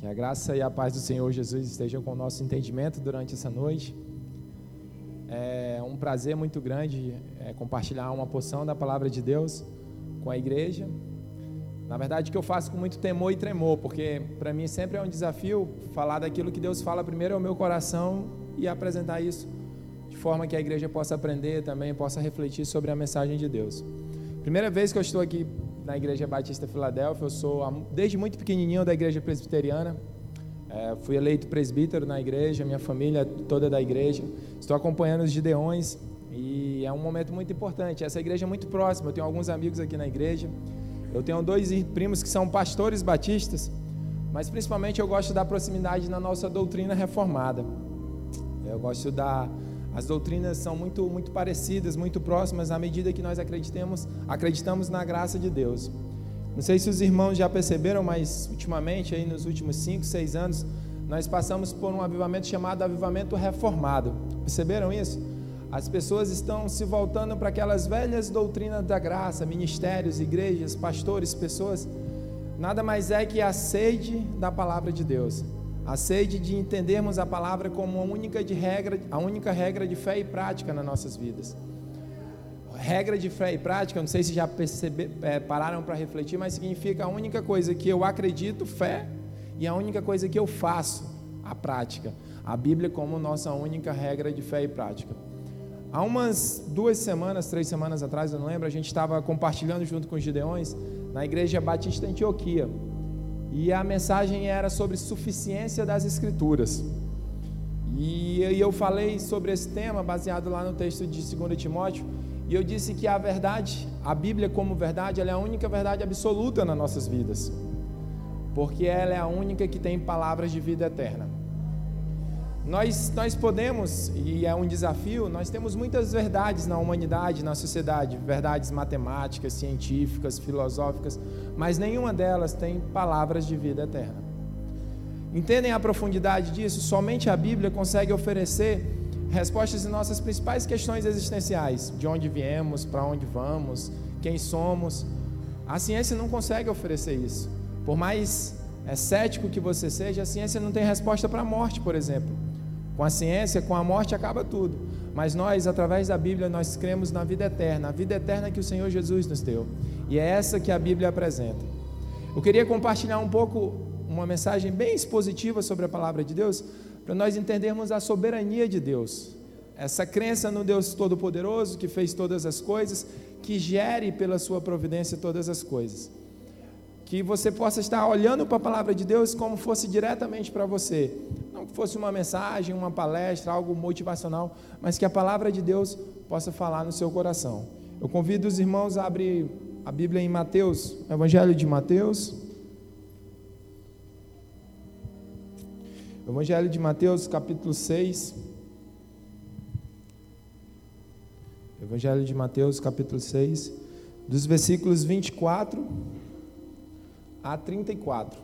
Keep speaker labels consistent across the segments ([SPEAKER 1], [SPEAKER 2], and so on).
[SPEAKER 1] Que a graça e a paz do Senhor Jesus estejam com o nosso entendimento durante essa noite. É um prazer muito grande é, compartilhar uma porção da palavra de Deus com a igreja. Na verdade, que eu faço com muito temor e tremor, porque para mim sempre é um desafio falar daquilo que Deus fala primeiro ao meu coração e apresentar isso de forma que a igreja possa aprender também, possa refletir sobre a mensagem de Deus. Primeira vez que eu estou aqui na Igreja Batista Filadélfia, eu sou desde muito pequenininho da Igreja Presbiteriana. É, fui eleito presbítero na igreja, minha família toda da igreja. Estou acompanhando os Gideões e é um momento muito importante. Essa igreja é muito próxima, eu tenho alguns amigos aqui na igreja. Eu tenho dois primos que são pastores batistas, mas principalmente eu gosto da proximidade na nossa doutrina reformada. Eu gosto da as doutrinas são muito, muito parecidas, muito próximas à medida que nós acreditamos, acreditamos na graça de Deus. Não sei se os irmãos já perceberam, mas ultimamente, aí nos últimos 5, 6 anos, nós passamos por um avivamento chamado avivamento reformado. Perceberam isso? As pessoas estão se voltando para aquelas velhas doutrinas da graça, ministérios, igrejas, pastores, pessoas. Nada mais é que a sede da palavra de Deus a sede de entendermos a palavra como a única, de regra, a única regra de fé e prática nas nossas vidas. Regra de fé e prática, não sei se já percebe, é, pararam para refletir, mas significa a única coisa que eu acredito, fé, e a única coisa que eu faço, a prática. A Bíblia como nossa única regra de fé e prática. Há umas duas semanas, três semanas atrás, eu não lembro, a gente estava compartilhando junto com os Gideões na Igreja Batista Antioquia. E a mensagem era sobre suficiência das Escrituras. E eu falei sobre esse tema baseado lá no texto de 2 Timóteo. E eu disse que a verdade, a Bíblia como verdade, ela é a única verdade absoluta nas nossas vidas. Porque ela é a única que tem palavras de vida eterna. Nós, nós podemos, e é um desafio, nós temos muitas verdades na humanidade, na sociedade, verdades matemáticas, científicas, filosóficas, mas nenhuma delas tem palavras de vida eterna. Entendem a profundidade disso? Somente a Bíblia consegue oferecer respostas em nossas principais questões existenciais: de onde viemos, para onde vamos, quem somos. A ciência não consegue oferecer isso. Por mais é, cético que você seja, a ciência não tem resposta para a morte, por exemplo. Com a ciência, com a morte acaba tudo. Mas nós, através da Bíblia, nós cremos na vida eterna, a vida eterna que o Senhor Jesus nos deu. E é essa que a Bíblia apresenta. Eu queria compartilhar um pouco uma mensagem bem expositiva sobre a palavra de Deus, para nós entendermos a soberania de Deus. Essa crença no Deus Todo-Poderoso que fez todas as coisas, que gere pela sua providência todas as coisas que você possa estar olhando para a palavra de Deus como fosse diretamente para você. Não que fosse uma mensagem, uma palestra, algo motivacional, mas que a palavra de Deus possa falar no seu coração. Eu convido os irmãos a abrir a Bíblia em Mateus, Evangelho de Mateus. Evangelho de Mateus, capítulo 6. Evangelho de Mateus, capítulo 6, dos versículos 24 a 34.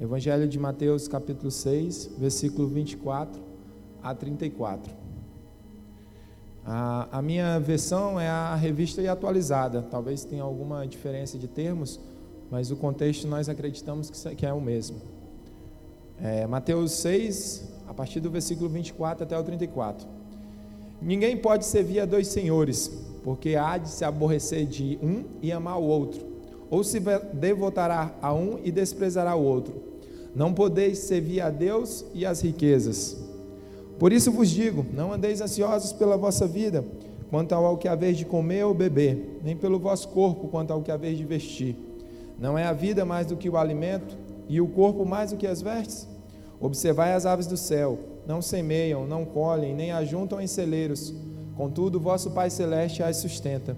[SPEAKER 1] Evangelho de Mateus, capítulo 6, versículo 24 a 34. A, a minha versão é a revista e atualizada. Talvez tenha alguma diferença de termos, mas o contexto nós acreditamos que, que é o mesmo. É, Mateus 6, a partir do versículo 24 até o 34. Ninguém pode servir a dois senhores, porque há de se aborrecer de um e amar o outro ou se devotará a um e desprezará o outro. Não podeis servir a Deus e às riquezas. Por isso vos digo: não andeis ansiosos pela vossa vida, quanto ao que haver de comer ou beber, nem pelo vosso corpo, quanto ao que haver de vestir. Não é a vida mais do que o alimento, e o corpo mais do que as vestes? Observai as aves do céu: não semeiam, não colhem, nem ajuntam em celeiros, contudo, vosso Pai Celeste as sustenta.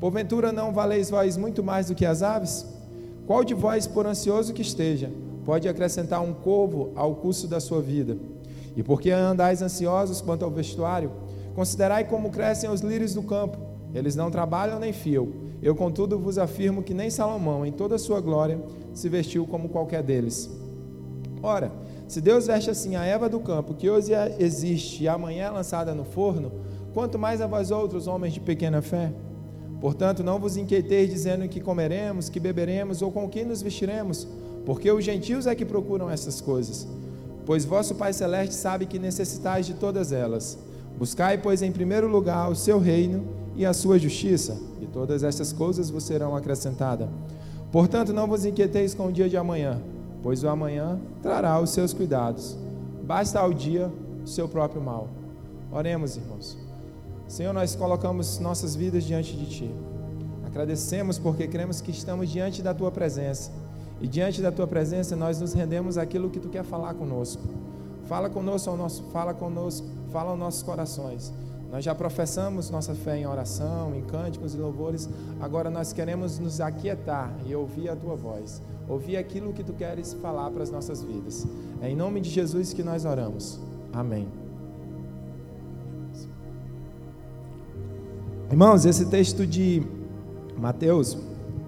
[SPEAKER 1] Porventura não valeis vós muito mais do que as aves? Qual de vós, por ansioso que esteja, pode acrescentar um covo ao curso da sua vida? E porque andais ansiosos quanto ao vestuário, considerai como crescem os lírios do campo. Eles não trabalham nem fiam. Eu, contudo, vos afirmo que nem Salomão, em toda a sua glória, se vestiu como qualquer deles. Ora, se Deus veste assim a Eva do campo, que hoje existe e amanhã é lançada no forno, quanto mais a vós outros, homens de pequena fé? Portanto, não vos inquieteis dizendo que comeremos, que beberemos ou com que nos vestiremos, porque os gentios é que procuram essas coisas. Pois vosso Pai Celeste sabe que necessitais de todas elas. Buscai, pois, em primeiro lugar o seu reino e a sua justiça, e todas estas coisas vos serão acrescentadas. Portanto, não vos inquieteis com o dia de amanhã, pois o amanhã trará os seus cuidados. Basta ao dia o seu próprio mal. Oremos, irmãos. Senhor, nós colocamos nossas vidas diante de Ti. Agradecemos porque cremos que estamos diante da Tua presença. E diante da Tua presença nós nos rendemos àquilo que Tu quer falar conosco. Fala conosco, ao nosso, fala conosco, fala aos nossos corações. Nós já professamos nossa fé em oração, em cânticos e louvores. Agora nós queremos nos aquietar e ouvir a Tua voz. Ouvir aquilo que Tu queres falar para as nossas vidas. É em nome de Jesus que nós oramos. Amém. Irmãos, esse texto de Mateus,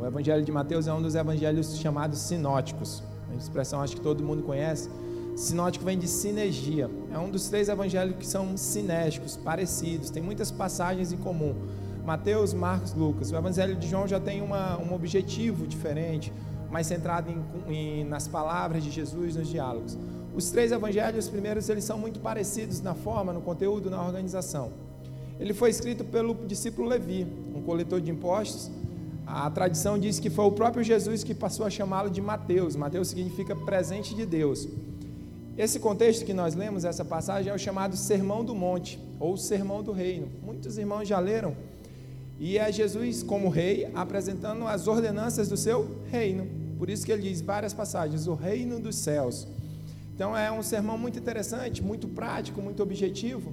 [SPEAKER 1] o Evangelho de Mateus é um dos evangelhos chamados sinóticos. Uma expressão acho que todo mundo conhece. Sinótico vem de sinergia. É um dos três evangelhos que são sinésticos, parecidos, tem muitas passagens em comum. Mateus, Marcos, Lucas. O Evangelho de João já tem uma, um objetivo diferente, mais centrado em, em, nas palavras de Jesus, nos diálogos. Os três evangelhos primeiros eles são muito parecidos na forma, no conteúdo, na organização. Ele foi escrito pelo discípulo Levi, um coletor de impostos. A tradição diz que foi o próprio Jesus que passou a chamá-lo de Mateus. Mateus significa presente de Deus. Esse contexto que nós lemos, essa passagem, é o chamado Sermão do Monte, ou Sermão do Reino. Muitos irmãos já leram. E é Jesus, como rei, apresentando as ordenanças do seu reino. Por isso que ele diz várias passagens, o reino dos céus. Então é um sermão muito interessante, muito prático, muito objetivo.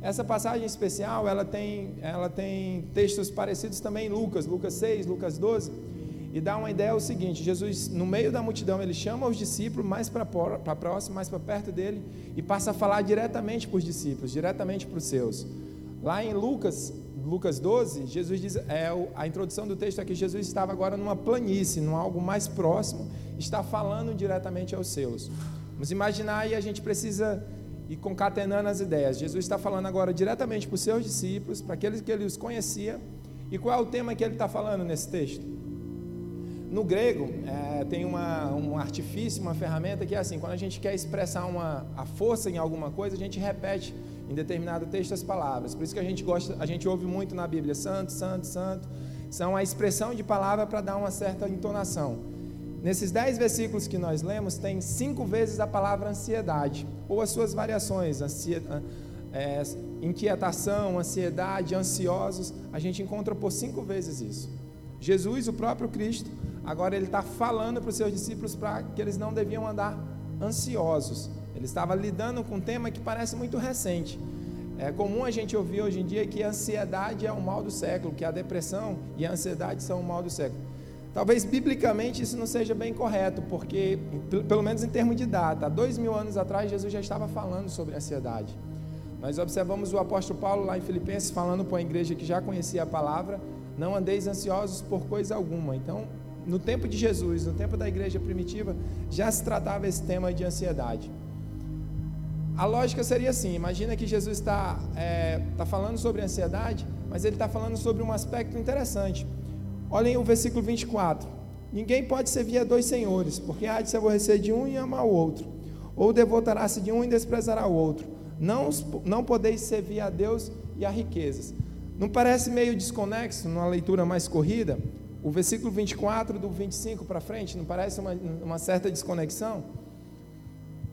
[SPEAKER 1] Essa passagem especial, ela tem, ela tem textos parecidos também em Lucas, Lucas 6, Lucas 12, e dá uma ideia o seguinte, Jesus, no meio da multidão, ele chama os discípulos mais para próximo, mais para perto dele, e passa a falar diretamente para os discípulos, diretamente para os seus. Lá em Lucas, Lucas 12, Jesus diz, é, a introdução do texto é que Jesus estava agora numa planície, num algo mais próximo, está falando diretamente aos seus. Vamos imaginar aí, a gente precisa e concatenando as ideias. Jesus está falando agora diretamente para os seus discípulos, para aqueles que ele os conhecia. E qual é o tema que ele está falando nesse texto? No grego, é, tem uma, um artifício, uma ferramenta que é assim: quando a gente quer expressar uma, a força em alguma coisa, a gente repete em determinado texto as palavras. Por isso que a gente gosta, a gente ouve muito na Bíblia: santo, santo, santo. São a expressão de palavra para dar uma certa entonação. Nesses dez versículos que nós lemos, tem cinco vezes a palavra ansiedade, ou as suas variações, é, inquietação, ansiedade, ansiosos, a gente encontra por cinco vezes isso. Jesus, o próprio Cristo, agora ele está falando para os seus discípulos para que eles não deviam andar ansiosos. Ele estava lidando com um tema que parece muito recente. É comum a gente ouvir hoje em dia que a ansiedade é o mal do século, que a depressão e a ansiedade são o mal do século. Talvez biblicamente isso não seja bem correto, porque, pelo menos em termos de data, há dois mil anos atrás Jesus já estava falando sobre ansiedade. Nós observamos o apóstolo Paulo lá em Filipenses falando para a igreja que já conhecia a palavra: não andeis ansiosos por coisa alguma. Então, no tempo de Jesus, no tempo da igreja primitiva, já se tratava esse tema de ansiedade. A lógica seria assim: imagina que Jesus está é, tá falando sobre ansiedade, mas ele está falando sobre um aspecto interessante. Olhem o versículo 24. Ninguém pode servir a dois senhores, porque há de se aborrecer de um e amar o outro, ou devotará-se de um e desprezará o outro. Não, não podeis servir a Deus e a riquezas. Não parece meio desconexo numa leitura mais corrida? O versículo 24 do 25 para frente, não parece uma, uma certa desconexão?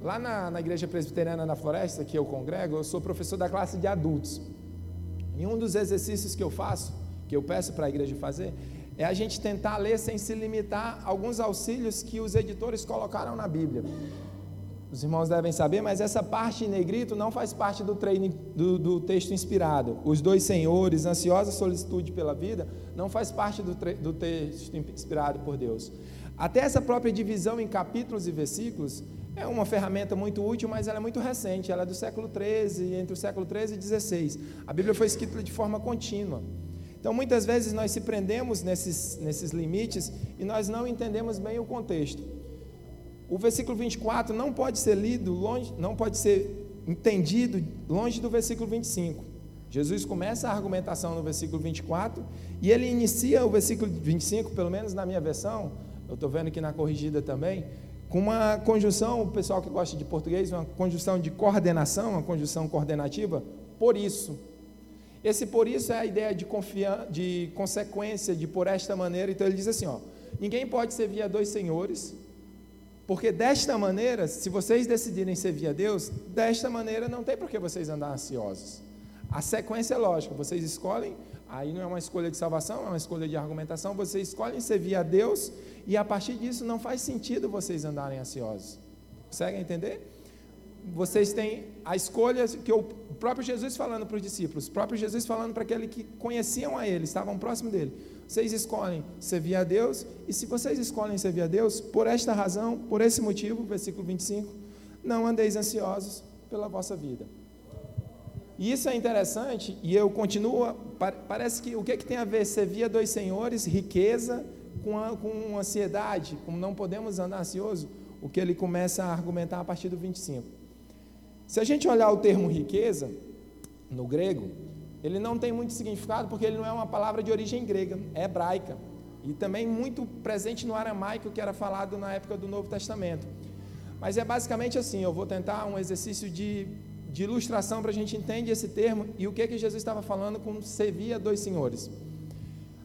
[SPEAKER 1] Lá na, na Igreja Presbiteriana da Floresta, que eu congrego, eu sou professor da classe de adultos. E um dos exercícios que eu faço, que eu peço para a igreja fazer, é a gente tentar ler sem se limitar a alguns auxílios que os editores colocaram na Bíblia. Os irmãos devem saber, mas essa parte em negrito não faz parte do, treino, do, do texto inspirado. Os dois senhores, ansiosa solicitude pela vida, não faz parte do, do texto inspirado por Deus. Até essa própria divisão em capítulos e versículos é uma ferramenta muito útil, mas ela é muito recente. Ela é do século 13, entre o século 13 e 16. A Bíblia foi escrita de forma contínua. Então, muitas vezes nós se prendemos nesses, nesses limites e nós não entendemos bem o contexto. O versículo 24 não pode ser lido longe, não pode ser entendido longe do versículo 25. Jesus começa a argumentação no versículo 24 e ele inicia o versículo 25, pelo menos na minha versão, eu estou vendo aqui na corrigida também, com uma conjunção, o pessoal que gosta de português, uma conjunção de coordenação, uma conjunção coordenativa, por isso. Esse por isso é a ideia de, de consequência, de por esta maneira. Então ele diz assim: ó, ninguém pode servir a dois senhores, porque desta maneira, se vocês decidirem servir a Deus, desta maneira não tem por que vocês andar ansiosos. A sequência é lógica, vocês escolhem, aí não é uma escolha de salvação, é uma escolha de argumentação, vocês escolhem servir a Deus e a partir disso não faz sentido vocês andarem ansiosos. Conseguem entender? Vocês têm a escolha que o próprio Jesus falando para os discípulos, o próprio Jesus falando para aqueles que conheciam a ele, estavam próximo dele. Vocês escolhem servir a Deus, e se vocês escolhem servir a Deus, por esta razão, por esse motivo, versículo 25, não andeis ansiosos pela vossa vida. E isso é interessante, e eu continuo, parece que o que, é que tem a ver servir a dois senhores, riqueza, com, a, com ansiedade, como não podemos andar ansioso, o que ele começa a argumentar a partir do 25. Se a gente olhar o termo riqueza, no grego, ele não tem muito significado porque ele não é uma palavra de origem grega, é hebraica. E também muito presente no aramaico que era falado na época do Novo Testamento. Mas é basicamente assim, eu vou tentar um exercício de, de ilustração para a gente entender esse termo e o que, que Jesus estava falando com servia dois senhores.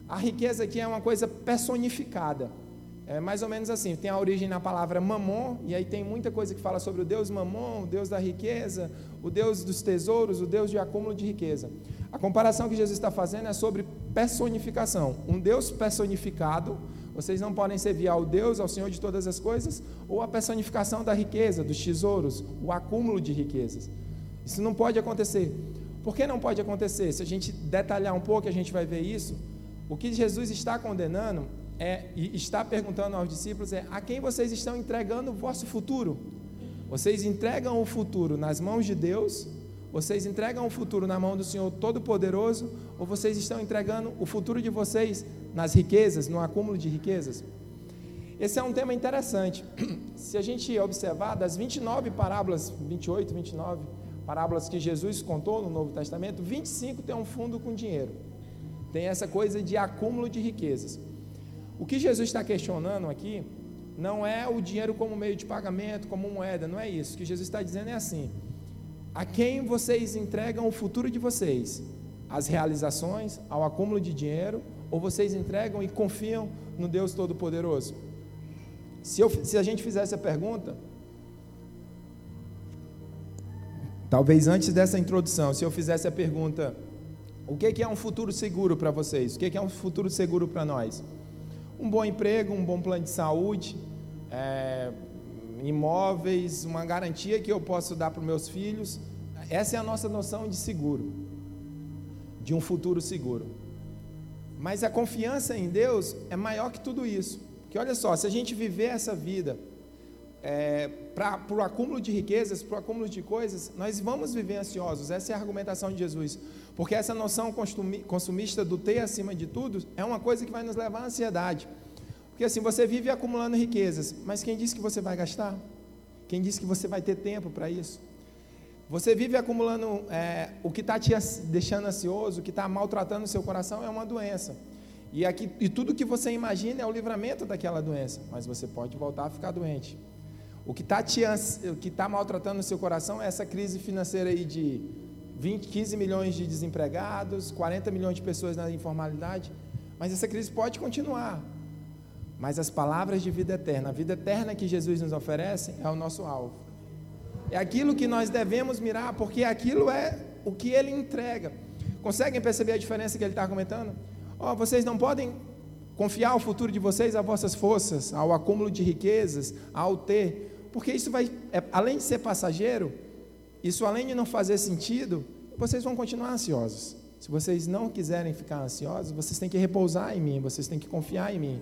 [SPEAKER 1] A riqueza aqui é uma coisa personificada. É mais ou menos assim, tem a origem na palavra mamon, e aí tem muita coisa que fala sobre o Deus mamon, o Deus da riqueza, o Deus dos tesouros, o Deus de acúmulo de riqueza. A comparação que Jesus está fazendo é sobre personificação. Um Deus personificado, vocês não podem servir ao Deus, ao Senhor de todas as coisas, ou a personificação da riqueza, dos tesouros, o acúmulo de riquezas. Isso não pode acontecer. Por que não pode acontecer? Se a gente detalhar um pouco, a gente vai ver isso. O que Jesus está condenando é, e está perguntando aos discípulos é: a quem vocês estão entregando o vosso futuro? Vocês entregam o futuro nas mãos de Deus? Vocês entregam o futuro na mão do Senhor Todo-Poderoso? Ou vocês estão entregando o futuro de vocês nas riquezas, no acúmulo de riquezas? Esse é um tema interessante. Se a gente observar, das 29 parábolas, 28, 29 parábolas que Jesus contou no Novo Testamento, 25 tem um fundo com dinheiro. Tem essa coisa de acúmulo de riquezas. O que Jesus está questionando aqui não é o dinheiro como meio de pagamento, como moeda, não é isso. O que Jesus está dizendo é assim: a quem vocês entregam o futuro de vocês? As realizações, ao acúmulo de dinheiro, ou vocês entregam e confiam no Deus Todo-Poderoso? Se, se a gente fizesse a pergunta, talvez antes dessa introdução, se eu fizesse a pergunta, o que é um futuro seguro para vocês? O que é um futuro seguro para nós? Um bom emprego, um bom plano de saúde, é, imóveis, uma garantia que eu posso dar para os meus filhos. Essa é a nossa noção de seguro, de um futuro seguro. Mas a confiança em Deus é maior que tudo isso. Porque olha só, se a gente viver essa vida é, para o acúmulo de riquezas, para o acúmulo de coisas, nós vamos viver ansiosos. Essa é a argumentação de Jesus. Porque essa noção consumista do ter acima de tudo é uma coisa que vai nos levar à ansiedade. Porque assim, você vive acumulando riquezas, mas quem disse que você vai gastar? Quem disse que você vai ter tempo para isso? Você vive acumulando é, o que está te deixando ansioso, o que está maltratando o seu coração é uma doença. E, aqui, e tudo que você imagina é o livramento daquela doença, mas você pode voltar a ficar doente. O que está tá maltratando o seu coração é essa crise financeira aí de 20, 15 milhões de desempregados, 40 milhões de pessoas na informalidade, mas essa crise pode continuar. Mas as palavras de vida eterna, a vida eterna que Jesus nos oferece é o nosso alvo. É aquilo que nós devemos mirar, porque aquilo é o que ele entrega. Conseguem perceber a diferença que ele está comentando? Oh, vocês não podem confiar o futuro de vocês a vossas forças, ao acúmulo de riquezas, ao ter, porque isso vai, é, além de ser passageiro, isso, além de não fazer sentido, vocês vão continuar ansiosos. Se vocês não quiserem ficar ansiosos, vocês têm que repousar em mim, vocês têm que confiar em mim.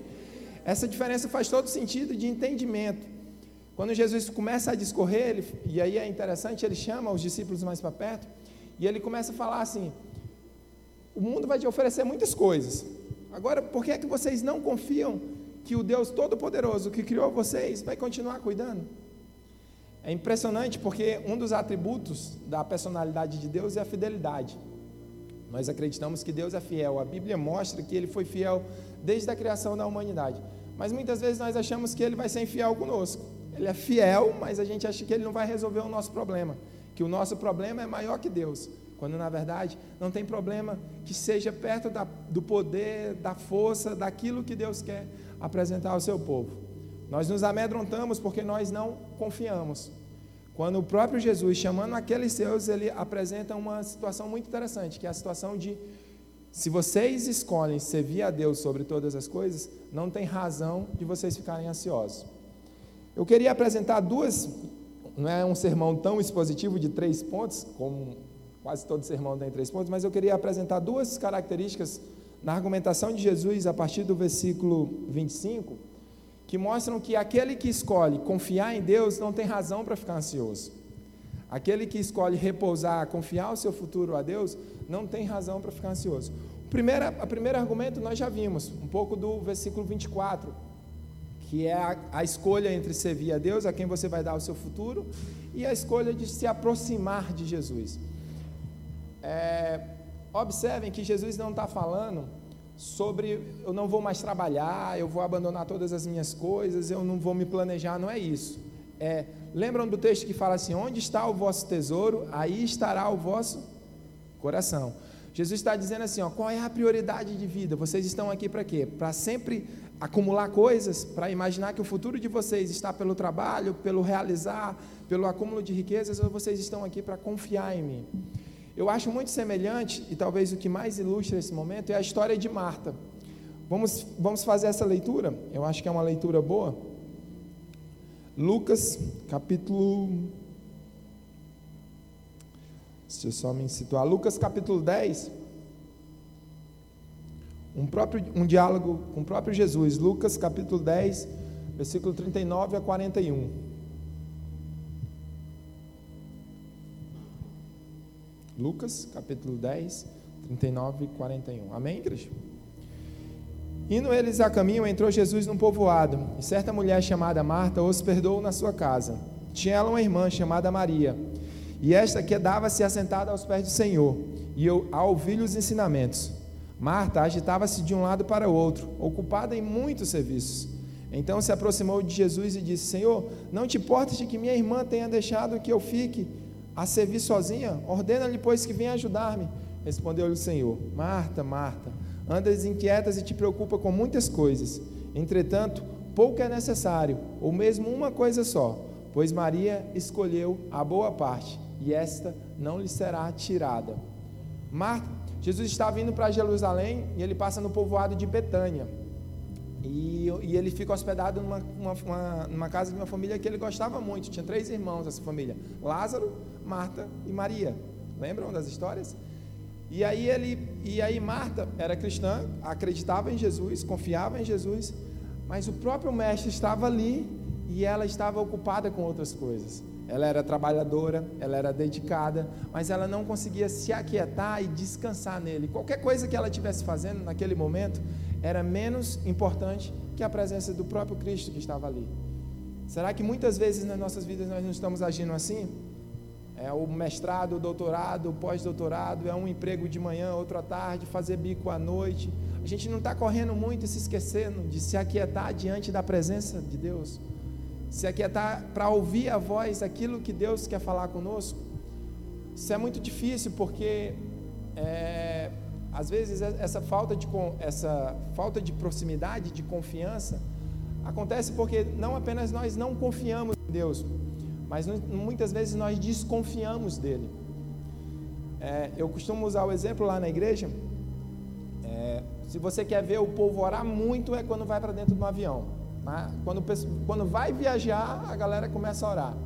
[SPEAKER 1] Essa diferença faz todo sentido de entendimento. Quando Jesus começa a discorrer, ele, e aí é interessante, ele chama os discípulos mais para perto, e ele começa a falar assim: o mundo vai te oferecer muitas coisas. Agora, por que é que vocês não confiam que o Deus Todo-Poderoso que criou vocês vai continuar cuidando? É impressionante porque um dos atributos da personalidade de Deus é a fidelidade. Nós acreditamos que Deus é fiel. A Bíblia mostra que ele foi fiel desde a criação da humanidade. Mas muitas vezes nós achamos que ele vai ser infiel conosco. Ele é fiel, mas a gente acha que ele não vai resolver o nosso problema. Que o nosso problema é maior que Deus. Quando na verdade não tem problema que seja perto da, do poder, da força, daquilo que Deus quer apresentar ao seu povo. Nós nos amedrontamos porque nós não confiamos. Quando o próprio Jesus, chamando aqueles seus, ele apresenta uma situação muito interessante, que é a situação de se vocês escolhem servir a Deus sobre todas as coisas, não tem razão de vocês ficarem ansiosos. Eu queria apresentar duas, não é um sermão tão expositivo de três pontos, como quase todo sermão tem três pontos, mas eu queria apresentar duas características na argumentação de Jesus a partir do versículo 25, que mostram que aquele que escolhe confiar em Deus não tem razão para ficar ansioso. Aquele que escolhe repousar, confiar o seu futuro a Deus, não tem razão para ficar ansioso. O primeiro, a primeiro argumento nós já vimos, um pouco do versículo 24, que é a, a escolha entre servir a Deus, a quem você vai dar o seu futuro, e a escolha de se aproximar de Jesus. É, observem que Jesus não está falando sobre eu não vou mais trabalhar, eu vou abandonar todas as minhas coisas, eu não vou me planejar, não é isso. É, lembram do texto que fala assim: onde está o vosso tesouro, aí estará o vosso coração. Jesus está dizendo assim: ó, qual é a prioridade de vida? Vocês estão aqui para quê? Para sempre acumular coisas, para imaginar que o futuro de vocês está pelo trabalho, pelo realizar, pelo acúmulo de riquezas, ou vocês estão aqui para confiar em mim? Eu acho muito semelhante, e talvez o que mais ilustra esse momento, é a história de Marta. Vamos, vamos fazer essa leitura? Eu acho que é uma leitura boa. Lucas, capítulo. Deixa eu só me situar. Lucas, capítulo 10. Um, próprio, um diálogo com o próprio Jesus. Lucas, capítulo 10, versículo 39 a 41. Lucas, capítulo 10, 39 e 41. Amém, igreja? Indo eles a caminho, entrou Jesus num povoado, e certa mulher chamada Marta hospedou na sua casa. Tinha ela uma irmã chamada Maria, e esta quedava-se assentada aos pés do Senhor, e eu, a ouvir os ensinamentos. Marta agitava-se de um lado para o outro, ocupada em muitos serviços. Então se aproximou de Jesus e disse: Senhor, não te importes de que minha irmã tenha deixado que eu fique a servir sozinha? Ordena-lhe, pois, que venha ajudar-me. Respondeu-lhe o Senhor: Marta, Marta andas inquietas e te preocupa com muitas coisas. Entretanto, pouco é necessário, ou mesmo uma coisa só, pois Maria escolheu a boa parte, e esta não lhe será tirada. Marta, Jesus está vindo para Jerusalém e ele passa no povoado de Betânia. E, e ele fica hospedado numa, uma, numa casa de uma família que ele gostava muito. Tinha três irmãos essa família: Lázaro, Marta e Maria. Lembram das histórias? E aí ele, e aí Marta era cristã, acreditava em Jesus, confiava em Jesus, mas o próprio mestre estava ali e ela estava ocupada com outras coisas. Ela era trabalhadora, ela era dedicada, mas ela não conseguia se aquietar e descansar nele. Qualquer coisa que ela estivesse fazendo naquele momento era menos importante que a presença do próprio Cristo que estava ali. Será que muitas vezes nas nossas vidas nós não estamos agindo assim? É o mestrado, o doutorado, o pós-doutorado, é um emprego de manhã, outro à tarde, fazer bico à noite. A gente não está correndo muito e se esquecendo de se aquietar diante da presença de Deus. Se aquietar para ouvir a voz, aquilo que Deus quer falar conosco. Isso é muito difícil porque é, às vezes essa falta de essa falta de proximidade, de confiança, acontece porque não apenas nós não confiamos em Deus, mas muitas vezes nós desconfiamos dele. É, eu costumo usar o exemplo lá na igreja. É, se você quer ver o povo orar muito, é quando vai para dentro de um avião. Tá? Quando, quando vai viajar, a galera começa a orar.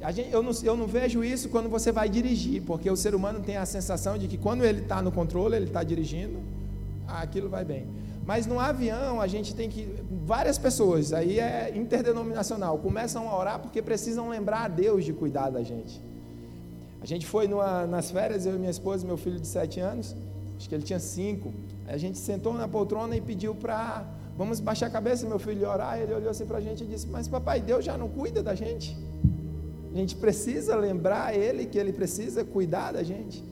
[SPEAKER 1] A gente, eu, não, eu não vejo isso quando você vai dirigir, porque o ser humano tem a sensação de que quando ele está no controle, ele está dirigindo, aquilo vai bem. Mas no avião a gente tem que. Várias pessoas, aí é interdenominacional, começam a orar porque precisam lembrar a Deus de cuidar da gente. A gente foi numa, nas férias, eu e minha esposa, meu filho de sete anos, acho que ele tinha cinco. A gente sentou na poltrona e pediu para. Vamos baixar a cabeça, meu filho, e orar. Ele olhou assim para a gente e disse: Mas papai, Deus já não cuida da gente? A gente precisa lembrar Ele que Ele precisa cuidar da gente.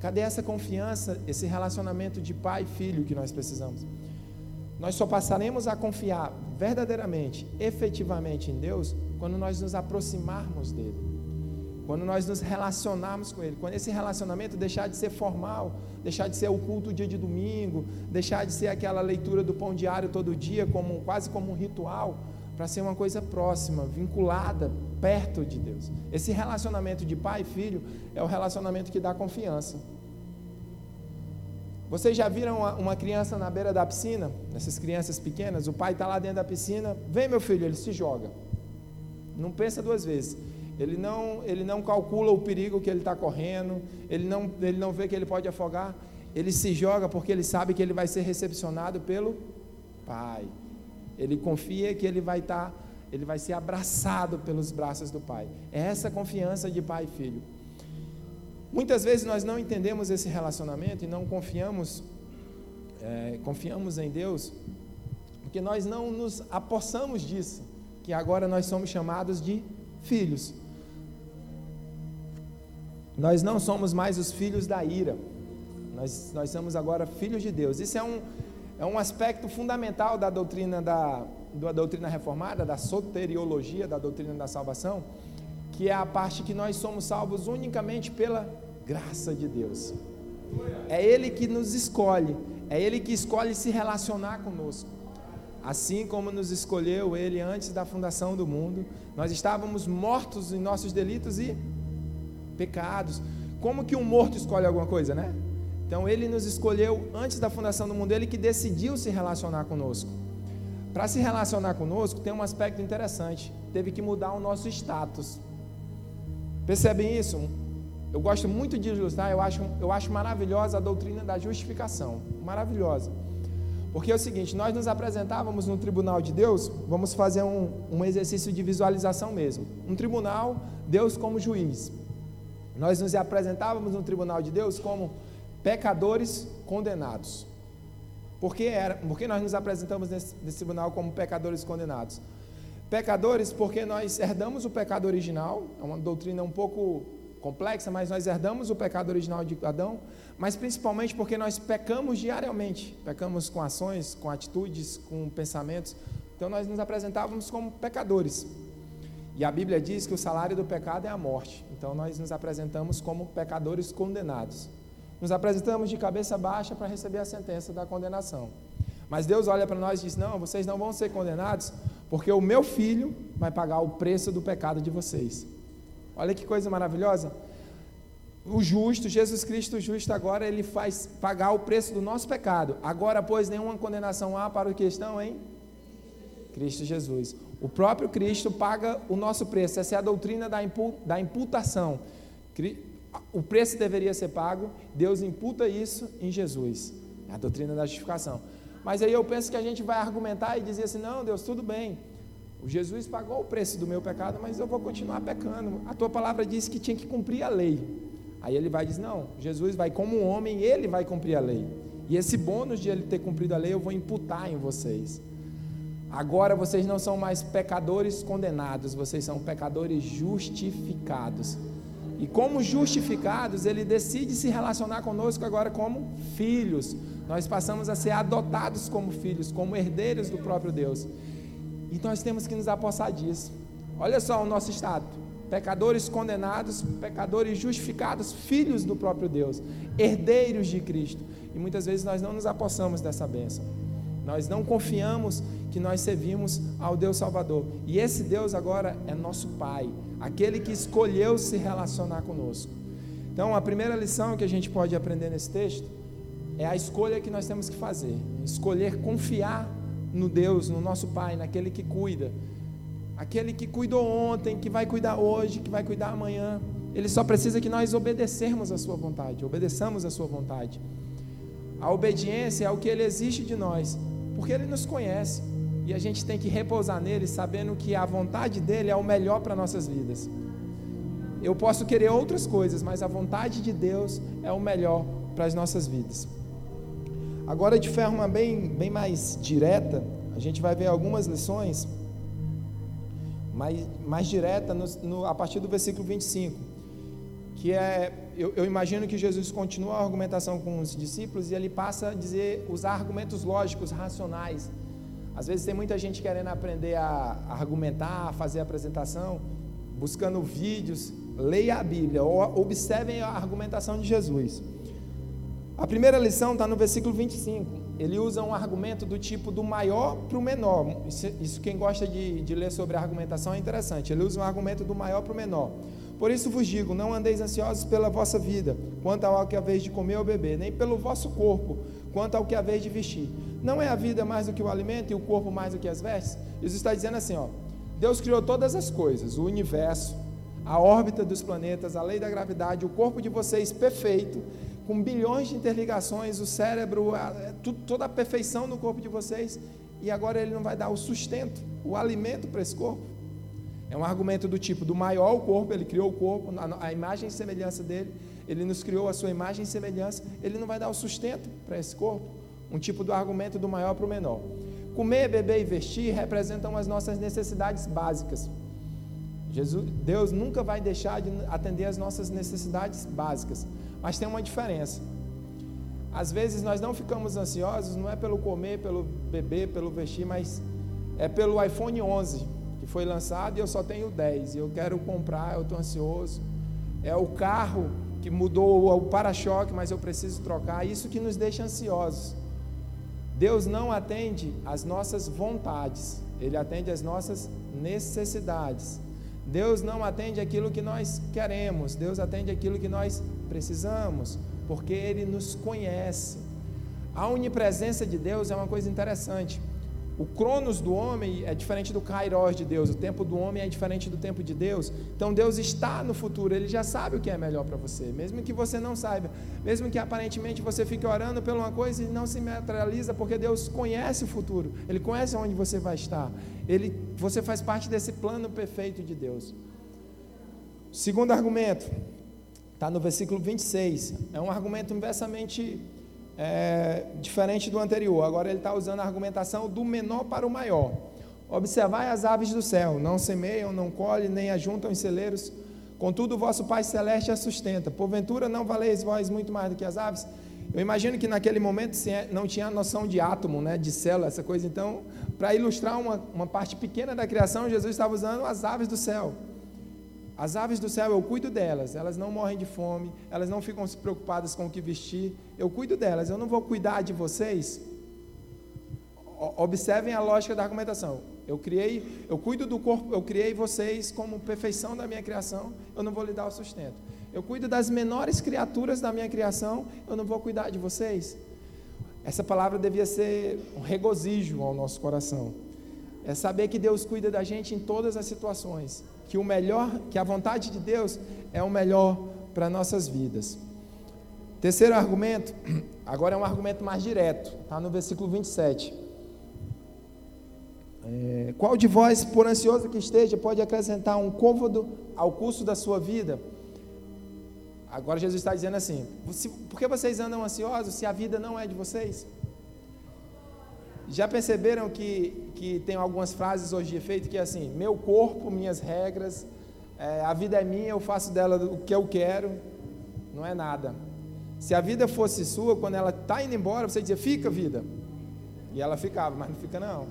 [SPEAKER 1] Cadê essa confiança, esse relacionamento de pai e filho que nós precisamos? Nós só passaremos a confiar verdadeiramente, efetivamente em Deus, quando nós nos aproximarmos dele. Quando nós nos relacionarmos com ele. Quando esse relacionamento deixar de ser formal, deixar de ser o culto dia de domingo, deixar de ser aquela leitura do pão diário todo dia, como quase como um ritual, para ser uma coisa próxima, vinculada, perto de Deus. Esse relacionamento de pai e filho é o relacionamento que dá confiança. Vocês já viram uma, criança na beira da piscina? Essas crianças pequenas, o pai está lá dentro da piscina, vem meu filho, ele se joga. Não pensa duas vezes. Ele não, ele não calcula o perigo que ele está correndo, ele não, ele não vê que ele pode afogar. Ele se joga porque ele sabe que ele vai ser recepcionado pelo pai. Ele confia que ele vai estar, tá, ele vai ser abraçado pelos braços do pai. É essa confiança de pai e filho. Muitas vezes nós não entendemos esse relacionamento e não confiamos, é, confiamos em Deus, porque nós não nos apossamos disso, que agora nós somos chamados de filhos. Nós não somos mais os filhos da ira, nós, nós somos agora filhos de Deus. Isso é um, é um aspecto fundamental da doutrina, da, da doutrina reformada, da soteriologia, da doutrina da salvação que é a parte que nós somos salvos unicamente pela graça de Deus. É Ele que nos escolhe, é Ele que escolhe se relacionar conosco. Assim como nos escolheu Ele antes da fundação do mundo, nós estávamos mortos em nossos delitos e pecados. Como que um morto escolhe alguma coisa, né? Então Ele nos escolheu antes da fundação do mundo, Ele que decidiu se relacionar conosco. Para se relacionar conosco, tem um aspecto interessante: teve que mudar o nosso status. Percebem isso? Eu gosto muito de ilustrar, eu acho, eu acho maravilhosa a doutrina da justificação. Maravilhosa. Porque é o seguinte: nós nos apresentávamos no tribunal de Deus, vamos fazer um, um exercício de visualização mesmo. Um tribunal, Deus como juiz. Nós nos apresentávamos no tribunal de Deus como pecadores condenados. Por que, era, nós nos apresentamos nesse, nesse tribunal como pecadores condenados? Pecadores, porque nós herdamos o pecado original, é uma doutrina um pouco complexa, mas nós herdamos o pecado original de Adão, mas principalmente porque nós pecamos diariamente, pecamos com ações, com atitudes, com pensamentos. Então nós nos apresentávamos como pecadores. E a Bíblia diz que o salário do pecado é a morte. Então nós nos apresentamos como pecadores condenados. Nos apresentamos de cabeça baixa para receber a sentença da condenação. Mas Deus olha para nós e diz: Não, vocês não vão ser condenados, porque o meu filho vai pagar o preço do pecado de vocês. Olha que coisa maravilhosa. O justo, Jesus Cristo justo agora, ele faz pagar o preço do nosso pecado. Agora, pois, nenhuma condenação há para o que estão em Cristo Jesus. O próprio Cristo paga o nosso preço. Essa é a doutrina da, da imputação. O preço deveria ser pago, Deus imputa isso em Jesus. A doutrina da justificação. Mas aí eu penso que a gente vai argumentar e dizer assim: não, Deus, tudo bem. O Jesus pagou o preço do meu pecado, mas eu vou continuar pecando. A tua palavra disse que tinha que cumprir a lei. Aí ele vai dizer: não, Jesus vai como homem, ele vai cumprir a lei. E esse bônus de ele ter cumprido a lei eu vou imputar em vocês. Agora vocês não são mais pecadores condenados, vocês são pecadores justificados. E como justificados, ele decide se relacionar conosco agora como filhos. Nós passamos a ser adotados como filhos, como herdeiros do próprio Deus. E nós temos que nos apossar disso. Olha só o nosso estado: pecadores condenados, pecadores justificados, filhos do próprio Deus, herdeiros de Cristo. E muitas vezes nós não nos apossamos dessa bênção. Nós não confiamos que nós servimos ao Deus Salvador. E esse Deus agora é nosso Pai aquele que escolheu se relacionar conosco. Então, a primeira lição que a gente pode aprender nesse texto é a escolha que nós temos que fazer. Escolher confiar no Deus, no nosso Pai, naquele que cuida. Aquele que cuidou ontem, que vai cuidar hoje, que vai cuidar amanhã. Ele só precisa que nós obedecermos a sua vontade, obedeçamos a sua vontade. A obediência é o que ele exige de nós, porque ele nos conhece. E a gente tem que repousar nele, sabendo que a vontade dele é o melhor para nossas vidas. Eu posso querer outras coisas, mas a vontade de Deus é o melhor para as nossas vidas. Agora, de forma bem, bem mais direta, a gente vai ver algumas lições mais, mais direta no, no, a partir do versículo 25, que é, eu, eu, imagino que Jesus continua a argumentação com os discípulos e ele passa a dizer, usar argumentos lógicos, racionais. Às vezes tem muita gente querendo aprender a, argumentar, a fazer apresentação, buscando vídeos. Leia a Bíblia, ou observem a argumentação de Jesus. A primeira lição está no versículo 25 ele usa um argumento do tipo do maior para o menor. Isso, isso, quem gosta de, de, ler sobre a argumentação é interessante. Ele usa um argumento do maior para o menor. Por isso vos digo: não andeis ansiosos pela vossa vida, quanto ao que haveis de comer ou beber, nem pelo vosso corpo, quanto ao que haveis de vestir. Não é a vida mais do que o alimento e o corpo mais do que as vestes? Jesus está dizendo assim: ó, Deus criou todas as coisas, o universo, a órbita dos planetas, a lei da gravidade, o corpo de vocês perfeito com bilhões de interligações, o cérebro, a, é tudo, toda a perfeição no corpo de vocês, e agora ele não vai dar o sustento, o alimento para esse corpo. É um argumento do tipo: do maior o corpo, ele criou o corpo, a, imagem e semelhança dele, ele nos criou a sua imagem e semelhança, ele não vai dar o sustento para esse corpo. Um tipo do argumento do maior para o menor. Comer, beber e vestir representam as nossas necessidades básicas. Jesus, Deus nunca vai deixar de atender as nossas necessidades básicas. Mas tem uma diferença. Às vezes nós não ficamos ansiosos, não é pelo comer, pelo beber, pelo vestir, mas é pelo iPhone 11 que foi lançado e eu só tenho 10 e eu quero comprar, eu estou ansioso. É o carro que mudou o para-choque, mas eu preciso trocar. Isso que nos deixa ansiosos. Deus não atende às nossas vontades, Ele atende às nossas necessidades. Deus não atende aquilo que nós queremos, Deus atende aquilo que nós precisamos, porque Ele nos conhece. A onipresença de Deus é uma coisa interessante. O cronos do homem é diferente do kairos de Deus, o tempo do homem é diferente do tempo de Deus. Então Deus está no futuro, Ele já sabe o que é melhor para você, mesmo que você não saiba, mesmo que aparentemente você fique orando por uma coisa e não se materializa, porque Deus conhece o futuro, Ele conhece onde você vai estar, Ele, você faz parte desse plano perfeito de Deus. Segundo argumento, Está no versículo 26. É um argumento inversamente é, diferente do anterior. Agora ele está usando a argumentação do menor para o maior. Observai as aves do céu, não semeiam, não colhem, nem ajuntam em celeiros, contudo o vosso Pai Celeste as sustenta. Porventura não valeis vós muito mais do que as aves? Eu imagino que naquele momento é, não tinha noção de átomo, né, de célula, essa coisa. Então, para ilustrar uma, uma parte pequena da criação, Jesus estava usando as aves do céu. As aves do céu, eu cuido delas, elas não morrem de fome, elas não ficam preocupadas com o que vestir, eu cuido delas, eu não vou cuidar de vocês. Observem a lógica da argumentação. Eu criei, eu cuido do corpo, eu criei vocês como perfeição da minha criação, eu não vou lhe dar o sustento. Eu cuido das menores criaturas da minha criação, eu não vou cuidar de vocês. Essa palavra devia ser um regozijo ao nosso coração. É saber que Deus cuida da gente em todas as situações que o melhor, que a vontade de Deus é o melhor para nossas vidas. Terceiro argumento, agora é um argumento mais direto, está no versículo 27. É, qual de vós, por ansioso que esteja, pode acrescentar um côvado ao curso da sua vida? Agora Jesus está dizendo assim: por que vocês andam ansiosos se a vida não é de vocês? Já perceberam que, que tem algumas frases hoje de efeito que é assim: meu corpo, minhas regras, é, a vida é minha, eu faço dela o que eu quero, não é nada. Se a vida fosse sua, quando ela está indo embora, você dizia: fica, vida. E ela ficava, mas não fica não.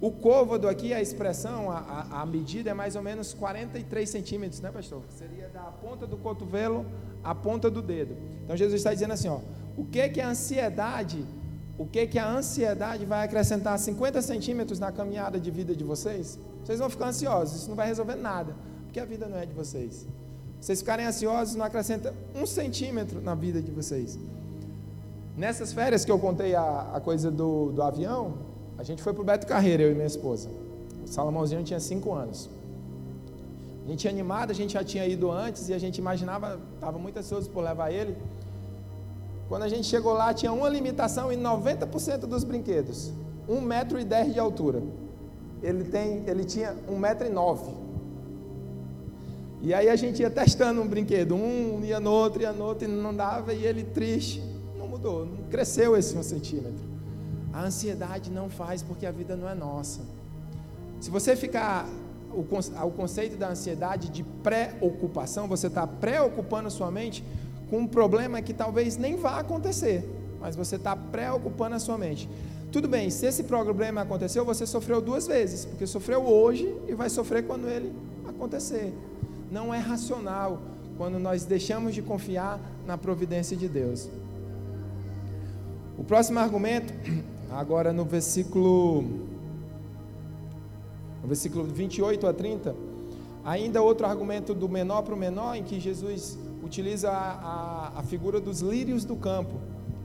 [SPEAKER 1] O côvado aqui, a expressão, a, a, a, medida é mais ou menos 43 centímetros, né, pastor? Seria da ponta do cotovelo à ponta do dedo. Então Jesus está dizendo assim: ó, o que, que a ansiedade o que que a ansiedade vai acrescentar 50 centímetros na caminhada de vida de vocês? Vocês vão ficar ansiosos, isso não vai resolver nada, porque a vida não é de vocês. Vocês ficarem ansiosos não acrescenta um centímetro na vida de vocês. Nessas férias que eu contei a, a coisa do, do avião, a gente foi para o Beto Carreira, eu e minha esposa. O Salomãozinho tinha cinco anos. A gente animado, a gente já tinha ido antes e a gente imaginava, estava muito ansioso por levar ele. Quando a gente chegou lá, tinha uma limitação em 90% dos brinquedos. 1,10 metro e de altura. Ele, tem, ele tinha 1,09 metro e nove. Aí a gente ia testando um brinquedo, um ia no outro, ia no outro, e não dava, e ele triste. Não mudou, não cresceu esse um centímetro. A ansiedade não faz porque a vida não é nossa. Se você ficar o conceito da ansiedade de preocupação, você está preocupando sua mente com um problema que talvez nem vá acontecer, mas você está preocupando a sua mente. Tudo bem, se esse problema aconteceu, você sofreu duas vezes, porque sofreu hoje e vai sofrer quando ele acontecer. Não é racional quando nós deixamos de confiar na providência de Deus. O próximo argumento, agora no versículo no versículo 28 a 30, ainda outro argumento do menor para o menor, em que Jesus utiliza a, a, a figura dos lírios do campo.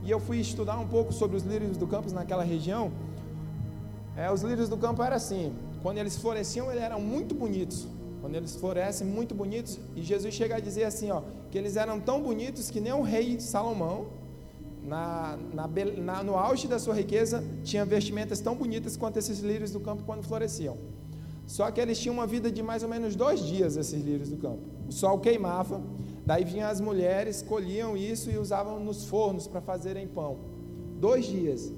[SPEAKER 1] E eu fui estudar um pouco sobre os lírios do campo naquela região. É, os lírios do campo eram assim, quando eles floresciam, eles eram muito bonitos. Quando eles florescem, muito bonitos. E Jesus chega a dizer assim, ó, que eles eram tão bonitos que nem o rei Salomão, na, na, na, no auge da sua riqueza, tinha vestimentas tão bonitas quanto esses lírios do campo quando floresciam. Só que eles tinham uma vida de mais ou menos dois dias, esses lírios do campo. O sol queimava, daí vinham as mulheres, colhiam isso e usavam nos fornos para fazerem pão. Dois dias.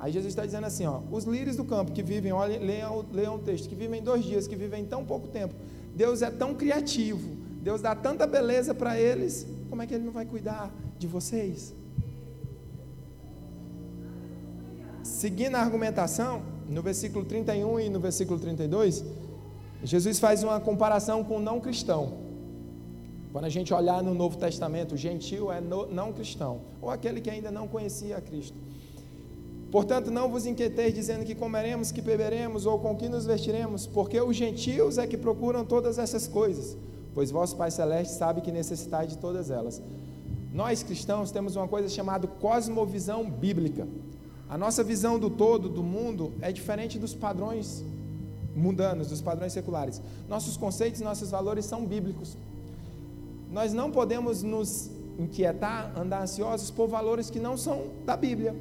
[SPEAKER 1] Aí Jesus está dizendo assim: ó, os lírios do campo que vivem, olhem, leiam, leiam o texto, que vivem dois dias, que vivem tão pouco tempo. Deus é tão criativo, Deus dá tanta beleza para eles, como é que Ele não vai cuidar de vocês? Seguindo a argumentação, no versículo 31 e no versículo 32, Jesus faz uma comparação com o não cristão. Quando a gente olhar no Novo Testamento, gentil é no, não cristão, ou aquele que ainda não conhecia Cristo. Portanto, não vos inquieteis dizendo que comeremos, que beberemos ou com que nos vestiremos, porque os gentios é que procuram todas essas coisas, pois vosso Pai Celeste sabe que necessitais de todas elas. Nós cristãos temos uma coisa chamada cosmovisão bíblica. A nossa visão do todo, do mundo, é diferente dos padrões mundanos, dos padrões seculares. Nossos conceitos, nossos valores são bíblicos. Nós não podemos nos inquietar, andar ansiosos por valores que não são da Bíblia.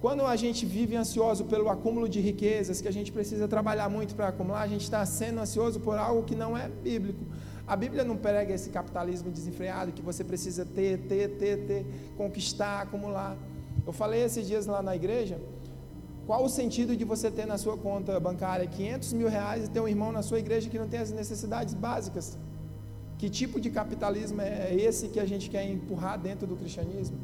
[SPEAKER 1] Quando a gente vive ansioso pelo acúmulo de riquezas, que a gente precisa trabalhar muito para acumular, a gente está sendo ansioso por algo que não é bíblico. A Bíblia não prega esse capitalismo desenfreado que você precisa ter, ter, ter, ter, conquistar, acumular. Eu falei esses dias lá na igreja, qual o sentido de você ter na sua conta bancária 500 mil reais e ter um irmão na sua igreja que não tem as necessidades básicas? Que tipo de capitalismo é esse que a gente quer empurrar dentro do cristianismo?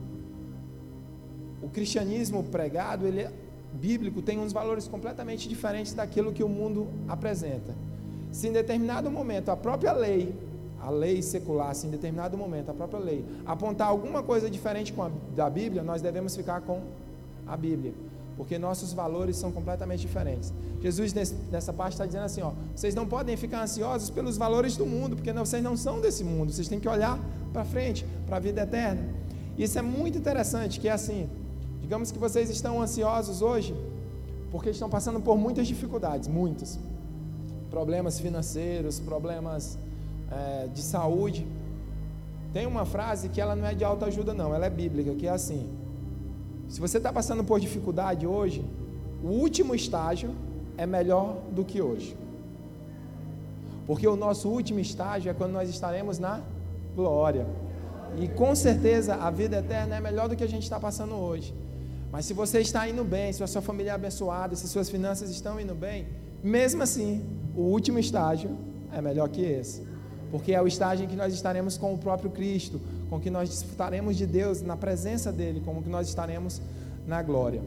[SPEAKER 1] O cristianismo pregado, ele é bíblico, tem uns valores completamente diferentes daquilo que o mundo apresenta. Se em determinado momento a própria lei, a lei secular, se em determinado momento a própria lei apontar alguma coisa diferente a, da Bíblia, nós devemos ficar com a Bíblia porque nossos valores são completamente diferentes. Jesus nessa parte está dizendo assim, ó, vocês não podem ficar ansiosos pelos valores do mundo, porque vocês não são desse mundo. Vocês têm que olhar para frente, para a vida eterna. Isso é muito interessante, que é assim, digamos que vocês estão ansiosos hoje, porque estão passando por muitas dificuldades, muitas, problemas financeiros, problemas é, de saúde. Tem uma frase que ela não é de autoajuda não, ela é bíblica, que é assim: se você está passando por dificuldade hoje, o último estágio é melhor do que hoje. Porque o nosso último estágio é quando nós estaremos na glória. E com certeza a vida eterna é melhor do que a gente está passando hoje. Mas se você está indo bem, se a sua família é abençoada, se suas finanças estão indo bem, mesmo assim, o último estágio é melhor que esse. Porque é o estágio em que nós estaremos com o próprio Cristo, com que nós desfrutaremos de Deus na presença dEle, como que nós estaremos na glória.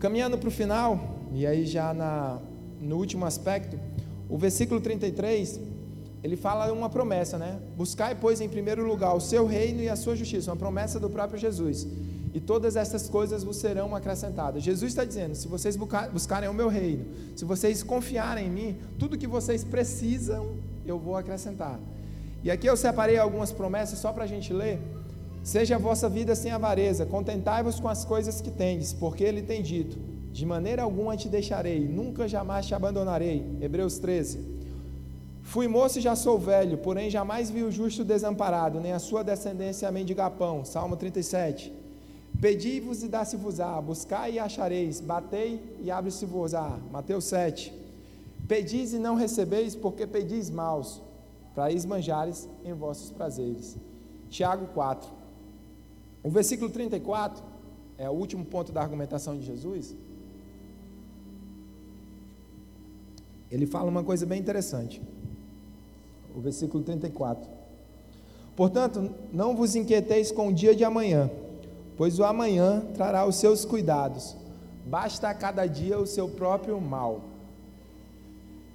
[SPEAKER 1] Caminhando para o final, e aí já na, no último aspecto, o versículo 33, ele fala uma promessa, né? Buscai, pois, em primeiro lugar o seu reino e a sua justiça, uma promessa do próprio Jesus. E todas essas coisas vos serão acrescentadas. Jesus está dizendo: se vocês buscarem o meu reino, se vocês confiarem em mim, tudo que vocês precisam, eu vou acrescentar. E aqui eu separei algumas promessas só para a gente ler. Seja a vossa vida sem avareza, contentai-vos com as coisas que tendes, porque ele tem dito: De maneira alguma te deixarei, nunca jamais te abandonarei. Hebreus 13. Fui moço e já sou velho, porém jamais vi o justo desamparado, nem a sua descendência a mendigapão. Salmo 37. Pedi-vos e dá-se-vos-á, buscai e achareis, batei e abre-se-vos-á. Mateus 7. Pedis e não recebeis, porque pedis maus para esmanjares em vossos prazeres. Tiago 4. O versículo 34 é o último ponto da argumentação de Jesus. ele fala uma coisa bem interessante. O versículo 34. Portanto, não vos inquieteis com o dia de amanhã, pois o amanhã trará os seus cuidados. Basta a cada dia o seu próprio mal.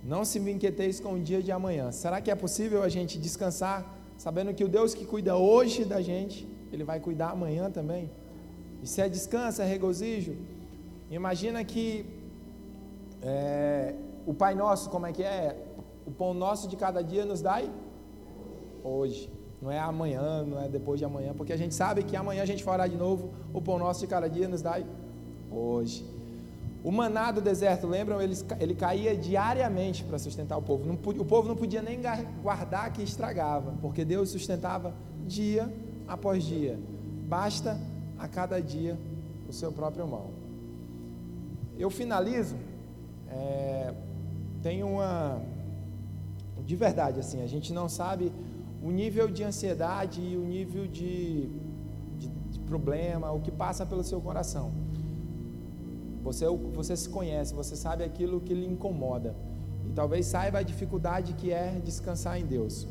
[SPEAKER 1] Não se inquieteis com o dia de amanhã. Será que é possível a gente descansar sabendo que o Deus que cuida hoje da gente, ele vai cuidar amanhã também? Se é descanso, é regozijo. Imagina que é, o Pai Nosso, como é que é? O pão nosso de cada dia nos dai hoje. Não é amanhã, não é depois de amanhã, porque a gente sabe que amanhã a gente orar de novo. O pão nosso de cada dia nos dai hoje. O maná do deserto, lembram? Ele, ele caía diariamente para sustentar o povo. Não, o povo não podia nem guardar que estragava, porque Deus sustentava dia após dia. Basta a cada dia o seu próprio mal. Eu finalizo. É, tem uma. De verdade, assim, a gente não sabe o nível de ansiedade e o nível de, de, de problema, o que passa pelo seu coração. Você, você se conhece, você sabe aquilo que lhe incomoda. E talvez saiba a dificuldade que é descansar em Deus.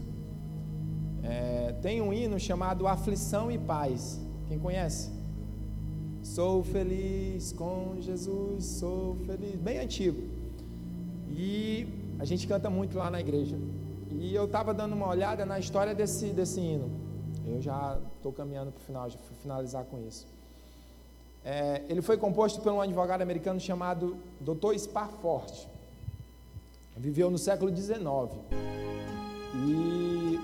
[SPEAKER 1] É, tem um hino chamado Aflição e Paz. Quem conhece? Sou feliz com Jesus, sou feliz. Bem antigo. E a gente canta muito lá na igreja. E eu estava dando uma olhada na história desse, desse hino. Eu já estou caminhando para o final, já fui finalizar com isso. É, ele foi composto por um advogado americano chamado Dr. Sparford. Viveu no século XIX. E.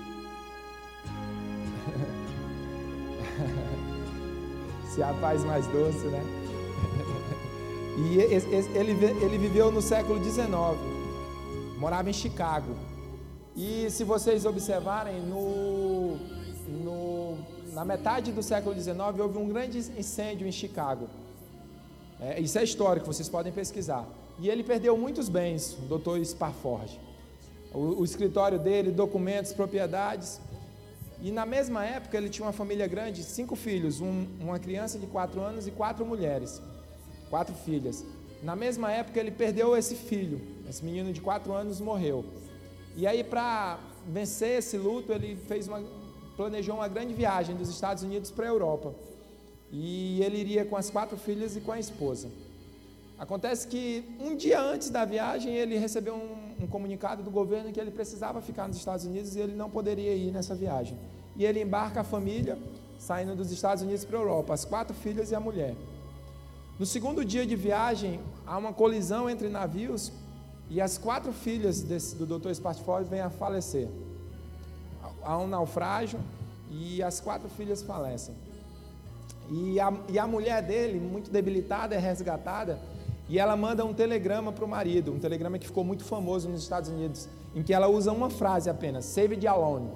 [SPEAKER 1] Se a paz mais doce, né? e ele, ele viveu no século XIX. Morava em Chicago. E se vocês observarem, no, no na metade do século XIX, houve um grande incêndio em Chicago. É, isso é histórico, vocês podem pesquisar. E ele perdeu muitos bens, o Dr. Sparford. O, o escritório dele, documentos, propriedades. E na mesma época ele tinha uma família grande, cinco filhos, um, uma criança de quatro anos e quatro mulheres, quatro filhas. Na mesma época ele perdeu esse filho, esse menino de quatro anos morreu. E aí para vencer esse luto ele fez uma, planejou uma grande viagem dos Estados Unidos para a Europa. E ele iria com as quatro filhas e com a esposa. Acontece que um dia antes da viagem ele recebeu um, um, comunicado do governo que ele precisava ficar nos Estados Unidos e ele não poderia ir nessa viagem. E ele embarca a família, saindo dos Estados Unidos para a Europa, as quatro filhas e a mulher. No segundo dia de viagem, há uma colisão entre navios e as quatro filhas desse, do Dr. Spartford vêm a falecer há um naufrágio e as quatro filhas falecem. E a, e a mulher dele, muito debilitada, é resgatada e ela manda um telegrama para o marido, um telegrama que ficou muito famoso nos Estados Unidos, em que ela usa uma frase apenas: Save the alone.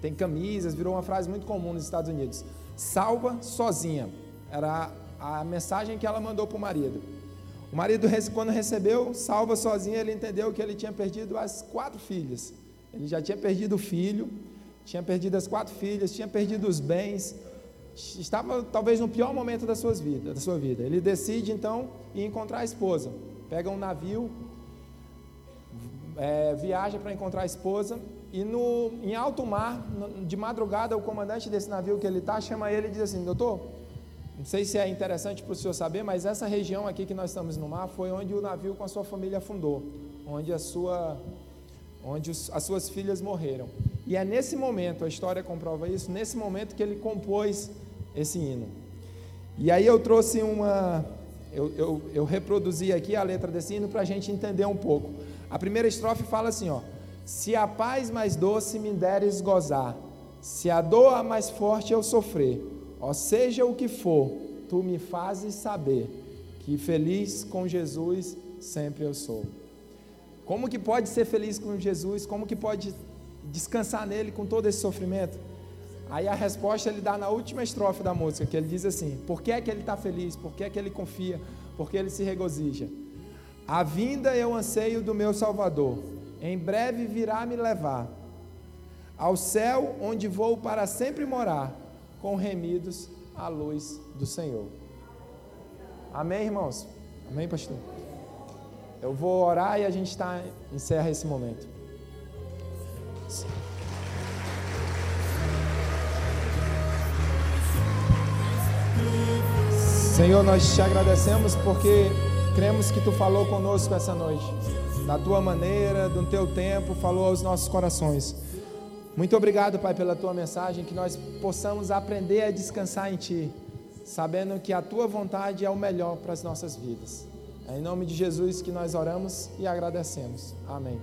[SPEAKER 1] Tem camisas, virou uma frase muito comum nos Estados Unidos. Salva sozinha. Era a mensagem que ela mandou para o marido. O marido, quando recebeu, salva sozinha, ele entendeu que ele tinha perdido as quatro filhas. Ele já tinha perdido o filho, tinha perdido as quatro filhas, tinha perdido os bens, estava talvez no pior momento da, suas vida, da sua vida. Ele decide então ir encontrar a esposa. Pega um navio, é, viaja para encontrar a esposa e no, em alto mar, de madrugada, o comandante desse navio que ele está chama ele e diz assim: Doutor, não sei se é interessante para o senhor saber, mas essa região aqui que nós estamos no mar foi onde o navio com a sua família afundou, onde a sua onde as suas filhas morreram. E é nesse momento, a história comprova isso, nesse momento que ele compôs esse hino. E aí eu trouxe uma. Eu, eu, eu reproduzi aqui a letra desse hino para a gente entender um pouco. A primeira estrofe fala assim: ó, Se a paz mais doce me deres gozar, se a dor mais forte eu sofrer, ó seja o que for, tu me fazes saber que feliz com Jesus sempre eu sou. Como que pode ser feliz com Jesus? Como que pode descansar nele com todo esse sofrimento? Aí a resposta ele dá na última estrofe da música, que ele diz assim: Por que é que ele está feliz? Por que é que ele confia? Por que ele se regozija? A vinda eu anseio do meu Salvador, em breve virá me levar ao céu, onde vou para sempre morar, com remidos à luz do Senhor. Amém, irmãos? Amém, pastor? Eu vou orar e a gente tá, encerra esse momento. Senhor, nós te agradecemos porque cremos que tu falou conosco essa noite. Da tua maneira, do teu tempo, falou aos nossos corações. Muito obrigado, Pai, pela tua mensagem, que nós possamos aprender a descansar em ti, sabendo que a tua vontade é o melhor para as nossas vidas. É em nome de Jesus que nós oramos e agradecemos. Amém.